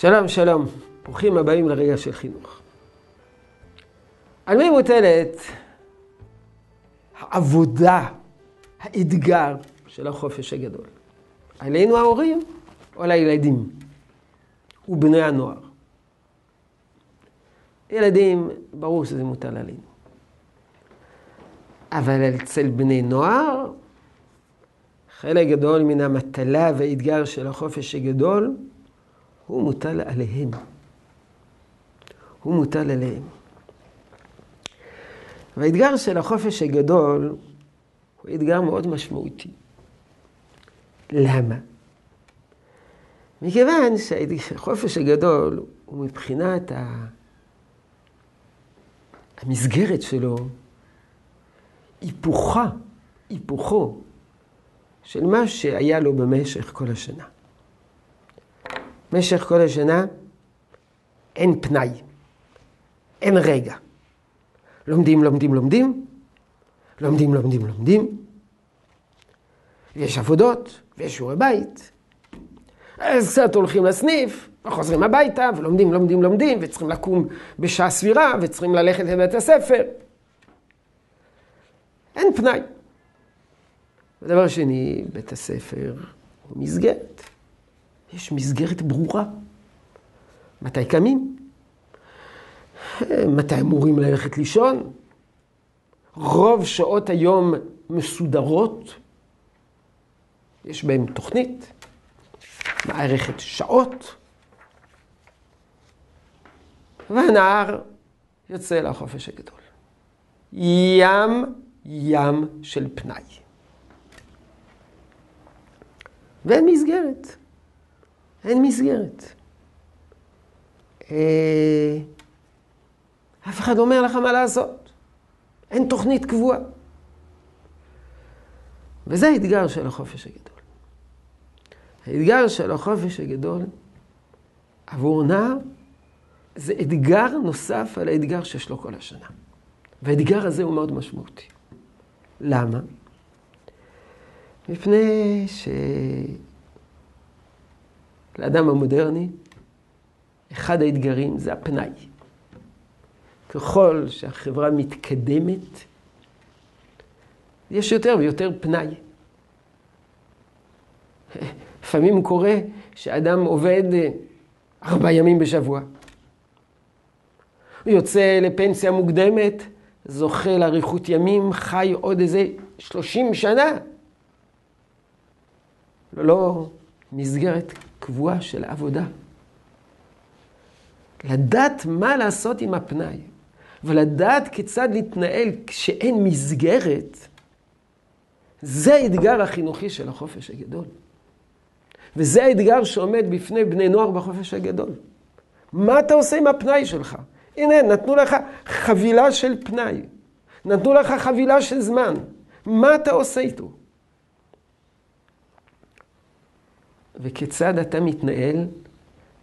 שלום, שלום. ברוכים הבאים לרגע של חינוך. על מי מוטלת העבודה, האתגר של החופש הגדול? עלינו ההורים או על הילדים ובני הנוער? ילדים, ברור שזה מוטל עלינו. אבל אצל בני נוער, חלק גדול מן המטלה והאתגר של החופש הגדול הוא מוטל עליהם. הוא מוטל עליהם. והאתגר של החופש הגדול הוא אתגר מאוד משמעותי. למה? מכיוון שהחופש הגדול הוא מבחינת המסגרת שלו, היפוכה, היפוכו של מה שהיה לו במשך כל השנה. במשך כל השנה אין פנאי, אין רגע. לומדים, לומדים, לומדים, לומדים, לומדים, לומדים. יש עבודות ויש שיעורי בית. אז קצת הולכים לסניף, וחוזרים הביתה, ולומדים, לומדים, לומדים, וצריכים לקום בשעה סבירה, וצריכים ללכת לבית הספר. אין פנאי. ודבר שני, בית הספר הוא מסגרת. יש מסגרת ברורה. מתי קמים? מתי אמורים ללכת לישון? רוב שעות היום מסודרות. יש בהן תוכנית, מערכת שעות. והנער יוצא לחופש הגדול. ים, ים של פנאי. ואין מסגרת. אין מסגרת. אה, אף אחד לא אומר לך מה לעשות. אין תוכנית קבועה. וזה האתגר של החופש הגדול. האתגר של החופש הגדול עבור נער זה אתגר נוסף על האתגר שיש לו כל השנה. והאתגר הזה הוא מאוד משמעותי. למה? מפני ש... לאדם המודרני, אחד האתגרים זה הפנאי. ככל שהחברה מתקדמת, יש יותר ויותר פנאי. לפעמים קורה שאדם עובד ארבעה ימים בשבוע. הוא יוצא לפנסיה מוקדמת, זוכה לאריכות ימים, חי עוד איזה שלושים שנה. לא מסגרת קבועה של עבודה. לדעת מה לעשות עם הפנאי, ולדעת כיצד להתנהל כשאין מסגרת, זה האתגר החינוכי של החופש הגדול. וזה האתגר שעומד בפני בני נוער בחופש הגדול. מה אתה עושה עם הפנאי שלך? הנה, נתנו לך חבילה של פנאי. נתנו לך חבילה של זמן. מה אתה עושה איתו? וכיצד אתה מתנהל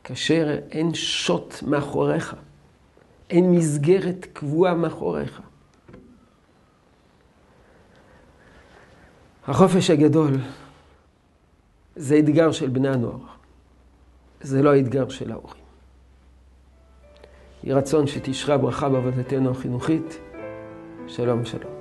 כאשר אין שוט מאחוריך, אין מסגרת קבועה מאחוריך. החופש הגדול זה אתגר של בני הנוער, זה לא האתגר של ההורים. יהי רצון שתשרה ברכה בעבודתנו החינוכית. שלום שלום.